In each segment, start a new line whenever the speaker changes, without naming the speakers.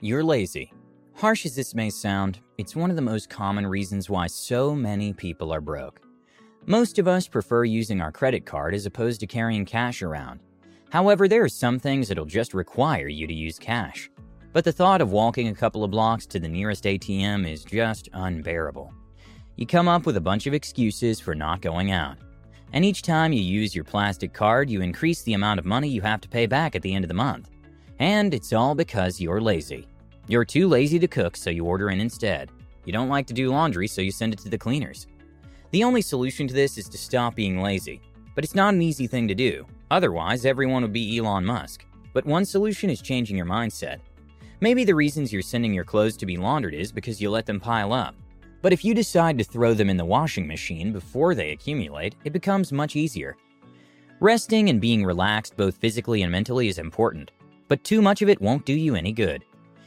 You're lazy. Harsh as this may sound, it's one of the most common reasons why so many people are broke. Most of us prefer using our credit card as opposed to carrying cash around. However, there are some things that'll just require you to use cash. But the thought of walking a couple of blocks to the nearest ATM is just unbearable. You come up with a bunch of excuses for not going out. And each time you use your plastic card, you increase the amount of money you have to pay back at the end of the month. And it's all because you're lazy. You're too lazy to cook, so you order in instead. You don't like to do laundry, so you send it to the cleaners. The only solution to this is to stop being lazy. But it's not an easy thing to do. Otherwise, everyone would be Elon Musk. But one solution is changing your mindset. Maybe the reasons you're sending your clothes to be laundered is because you let them pile up. But if you decide to throw them in the washing machine before they accumulate, it becomes much easier. Resting and being relaxed both physically and mentally is important but too much of it won't do you any good.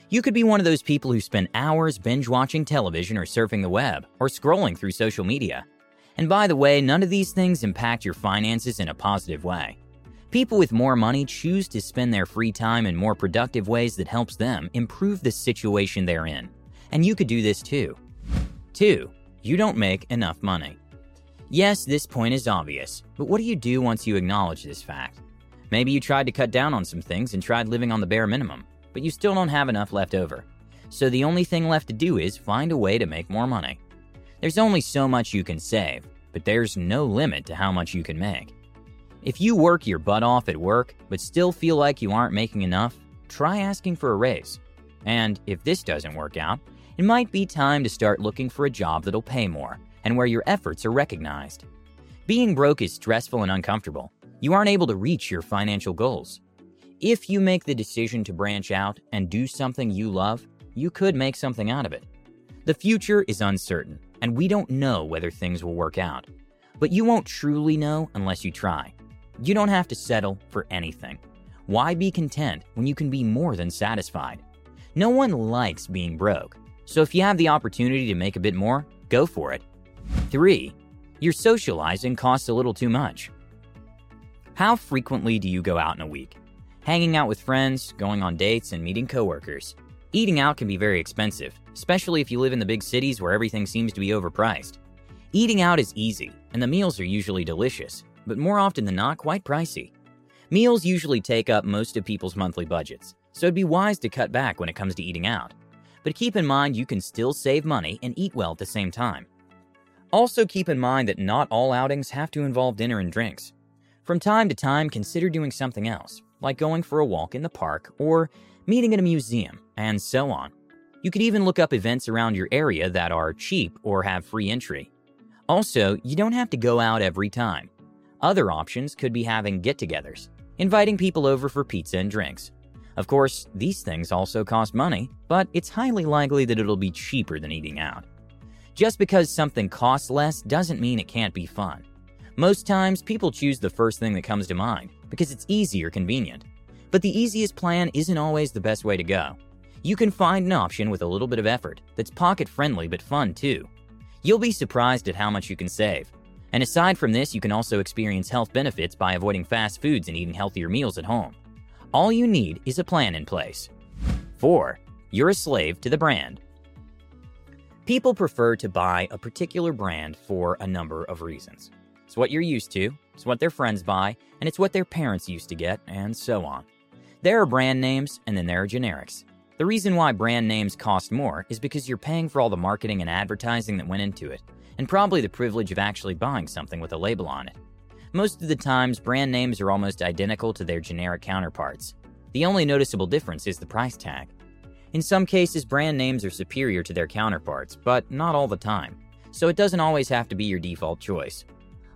You could be one of those people who spend hours binge watching television or surfing the web or scrolling through social media. And by the way, none of these things impact your finances in a positive way. People with more money choose to spend their free time in more productive ways that helps them improve the situation they're in. And you could do this too. 2. You don't make enough money. Yes, this point is obvious, but what do you do once you acknowledge this fact? Maybe you tried to cut down on some things and tried living on the bare minimum, but you still don't have enough left over. So the only thing left to do is find a way to make more money. There's only so much you can save, but there's no limit to how much you can make. If you work your butt off at work but still feel like you aren't making enough, try asking for a raise. And if this doesn't work out, it might be time to start looking for a job that'll pay more and where your efforts are recognized. Being broke is stressful and uncomfortable, you aren't able to reach your financial goals. If you make the decision to branch out and do something you love, you could make something out of it. The future is uncertain, and we don't know whether things will work out. But you won't truly know unless you try. You don't have to settle for anything. Why be content when you can be more than satisfied? No one likes being broke, so if you have the opportunity to make a bit more, go for it. 3. Your socializing costs a little too much. How frequently do you go out in a week? Hanging out with friends, going on dates, and meeting coworkers. Eating out can be very expensive, especially if you live in the big cities where everything seems to be overpriced. Eating out is easy, and the meals are usually delicious, but more often than not, quite pricey. Meals usually take up most of people's monthly budgets, so it'd be wise to cut back when it comes to eating out. But keep in mind you can still save money and eat well at the same time. Also, keep in mind that not all outings have to involve dinner and drinks. From time to time, consider doing something else, like going for a walk in the park or meeting at a museum, and so on. You could even look up events around your area that are cheap or have free entry. Also, you don't have to go out every time. Other options could be having get togethers, inviting people over for pizza and drinks. Of course, these things also cost money, but it's highly likely that it'll be cheaper than eating out. Just because something costs less doesn't mean it can't be fun. Most times, people choose the first thing that comes to mind because it's easy or convenient. But the easiest plan isn't always the best way to go. You can find an option with a little bit of effort that's pocket friendly but fun too. You'll be surprised at how much you can save. And aside from this, you can also experience health benefits by avoiding fast foods and eating healthier meals at home. All you need is a plan in place. 4. You're a slave to the brand. People prefer to buy a particular brand for a number of reasons. It's what you're used to, it's what their friends buy, and it's what their parents used to get, and so on. There are brand names, and then there are generics. The reason why brand names cost more is because you're paying for all the marketing and advertising that went into it, and probably the privilege of actually buying something with a label on it. Most of the times, brand names are almost identical to their generic counterparts. The only noticeable difference is the price tag. In some cases, brand names are superior to their counterparts, but not all the time, so it doesn't always have to be your default choice.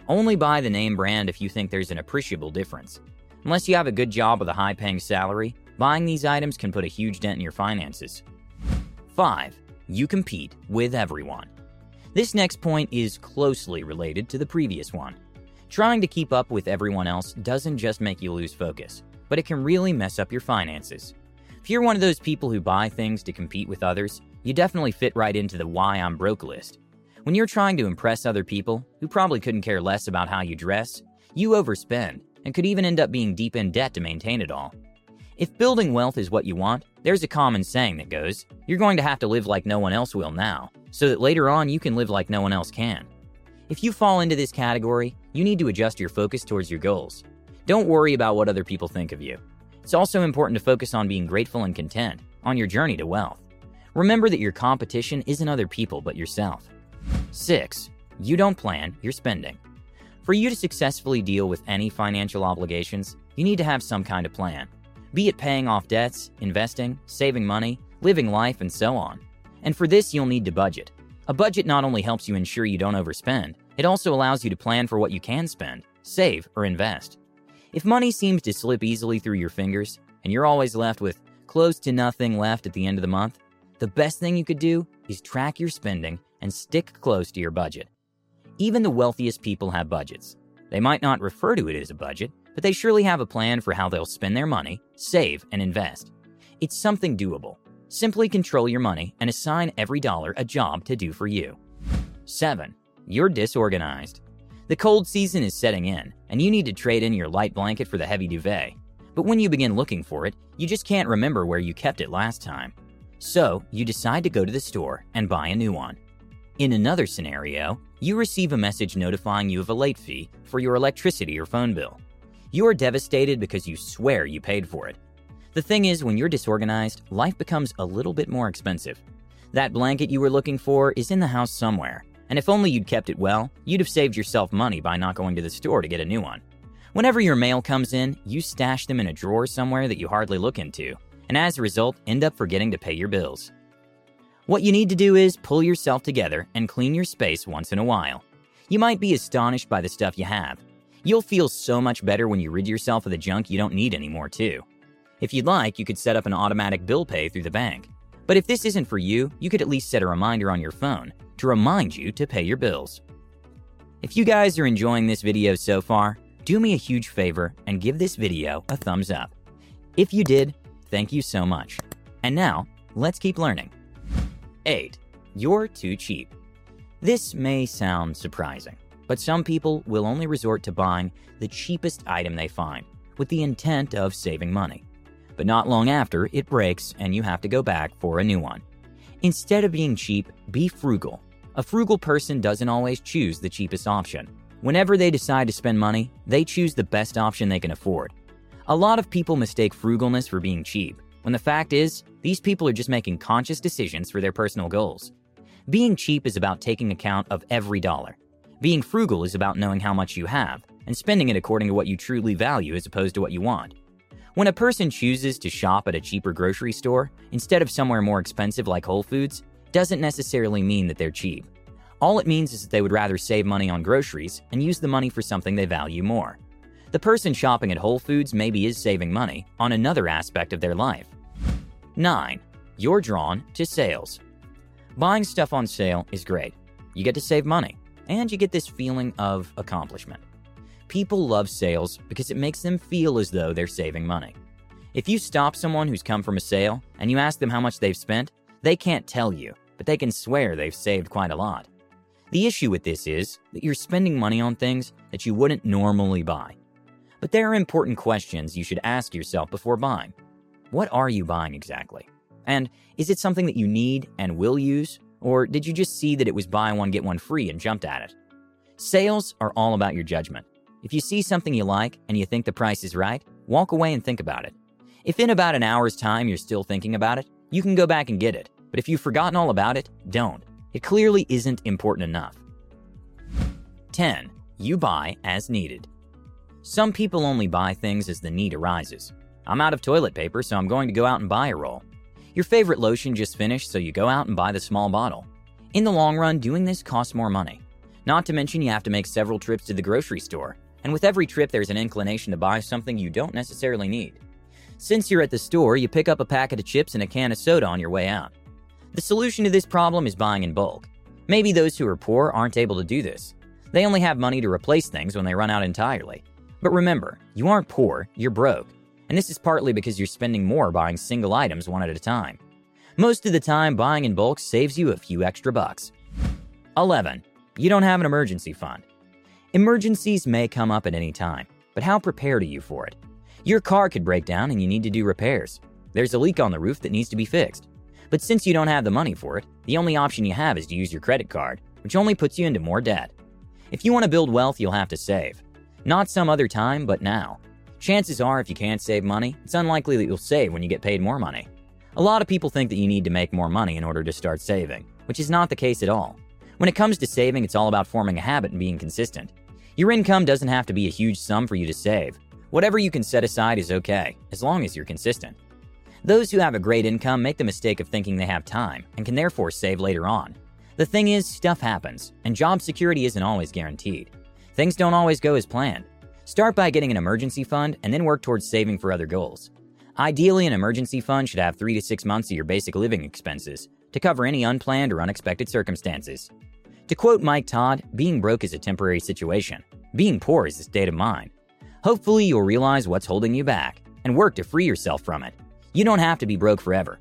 Only buy the name brand if you think there's an appreciable difference. Unless you have a good job with a high paying salary, Buying these items can put a huge dent in your finances. 5. You compete with everyone. This next point is closely related to the previous one. Trying to keep up with everyone else doesn't just make you lose focus, but it can really mess up your finances. If you're one of those people who buy things to compete with others, you definitely fit right into the why I'm broke list. When you're trying to impress other people, who probably couldn't care less about how you dress, you overspend and could even end up being deep in debt to maintain it all. If building wealth is what you want, there's a common saying that goes, you're going to have to live like no one else will now, so that later on you can live like no one else can. If you fall into this category, you need to adjust your focus towards your goals. Don't worry about what other people think of you. It's also important to focus on being grateful and content on your journey to wealth. Remember that your competition isn't other people but yourself. 6. You don't plan your spending. For you to successfully deal with any financial obligations, you need to have some kind of plan be it paying off debts, investing, saving money, living life, and so on. And for this, you'll need to budget. A budget not only helps you ensure you don't overspend, it also allows you to plan for what you can spend, save, or invest. If money seems to slip easily through your fingers, and you're always left with close to nothing left at the end of the month, the best thing you could do is track your spending and stick close to your budget. Even the wealthiest people have budgets. They might not refer to it as a budget, but they surely have a plan for how they'll spend their money, save, and invest. It's something doable. Simply control your money and assign every dollar a job to do for you. 7. You're disorganized. The cold season is setting in, and you need to trade in your light blanket for the heavy duvet. But when you begin looking for it, you just can't remember where you kept it last time. So, you decide to go to the store and buy a new one. In another scenario, you receive a message notifying you of a late fee for your electricity or phone bill. You are devastated because you swear you paid for it. The thing is, when you're disorganized, life becomes a little bit more expensive. That blanket you were looking for is in the house somewhere, and if only you'd kept it well, you'd have saved yourself money by not going to the store to get a new one. Whenever your mail comes in, you stash them in a drawer somewhere that you hardly look into, and as a result, end up forgetting to pay your bills. What you need to do is pull yourself together and clean your space once in a while. You might be astonished by the stuff you have, You'll feel so much better when you rid yourself of the junk you don't need anymore, too. If you'd like, you could set up an automatic bill pay through the bank. But if this isn't for you, you could at least set a reminder on your phone to remind you to pay your bills. If you guys are enjoying this video so far, do me a huge favor and give this video a thumbs up. If you did, thank you so much. And now, let's keep learning. 8. You're too cheap. This may sound surprising. But some people will only resort to buying the cheapest item they find, with the intent of saving money. But not long after, it breaks and you have to go back for a new one. Instead of being cheap, be frugal. A frugal person doesn't always choose the cheapest option. Whenever they decide to spend money, they choose the best option they can afford. A lot of people mistake frugalness for being cheap, when the fact is, these people are just making conscious decisions for their personal goals. Being cheap is about taking account of every dollar. Being frugal is about knowing how much you have and spending it according to what you truly value as opposed to what you want. When a person chooses to shop at a cheaper grocery store instead of somewhere more expensive like Whole Foods, doesn't necessarily mean that they're cheap. All it means is that they would rather save money on groceries and use the money for something they value more. The person shopping at Whole Foods maybe is saving money on another aspect of their life. 9. You're drawn to sales. Buying stuff on sale is great. You get to save money and you get this feeling of accomplishment. People love sales because it makes them feel as though they're saving money. If you stop someone who's come from a sale and you ask them how much they've spent, they can't tell you, but they can swear they've saved quite a lot. The issue with this is that you're spending money on things that you wouldn't normally buy. But there are important questions you should ask yourself before buying. What are you buying exactly? And is it something that you need and will use, or did you just see that it was buy one, get one free and jumped at it? Sales are all about your judgment. If you see something you like and you think the price is right, walk away and think about it. If in about an hour's time you're still thinking about it, you can go back and get it. But if you've forgotten all about it, don't. It clearly isn't important enough. 10. You buy as needed. Some people only buy things as the need arises. I'm out of toilet paper, so I'm going to go out and buy a roll. Your favorite lotion just finished, so you go out and buy the small bottle. In the long run, doing this costs more money. Not to mention, you have to make several trips to the grocery store, and with every trip, there's an inclination to buy something you don't necessarily need. Since you're at the store, you pick up a packet of chips and a can of soda on your way out. The solution to this problem is buying in bulk. Maybe those who are poor aren't able to do this. They only have money to replace things when they run out entirely. But remember, you aren't poor, you're broke. And this is partly because you're spending more buying single items one at a time. Most of the time, buying in bulk saves you a few extra bucks. 11. You don't have an emergency fund. Emergencies may come up at any time, but how prepared are you for it? Your car could break down and you need to do repairs. There's a leak on the roof that needs to be fixed. But since you don't have the money for it, the only option you have is to use your credit card, which only puts you into more debt. If you want to build wealth, you'll have to save. Not some other time, but now. Chances are, if you can't save money, it's unlikely that you'll save when you get paid more money. A lot of people think that you need to make more money in order to start saving, which is not the case at all. When it comes to saving, it's all about forming a habit and being consistent. Your income doesn't have to be a huge sum for you to save. Whatever you can set aside is okay, as long as you're consistent. Those who have a great income make the mistake of thinking they have time and can therefore save later on. The thing is, stuff happens, and job security isn't always guaranteed. Things don't always go as planned. Start by getting an emergency fund and then work towards saving for other goals. Ideally, an emergency fund should have three to six months of your basic living expenses to cover any unplanned or unexpected circumstances. To quote Mike Todd, being broke is a temporary situation. Being poor is a state of mind. Hopefully, you'll realize what's holding you back and work to free yourself from it. You don't have to be broke forever.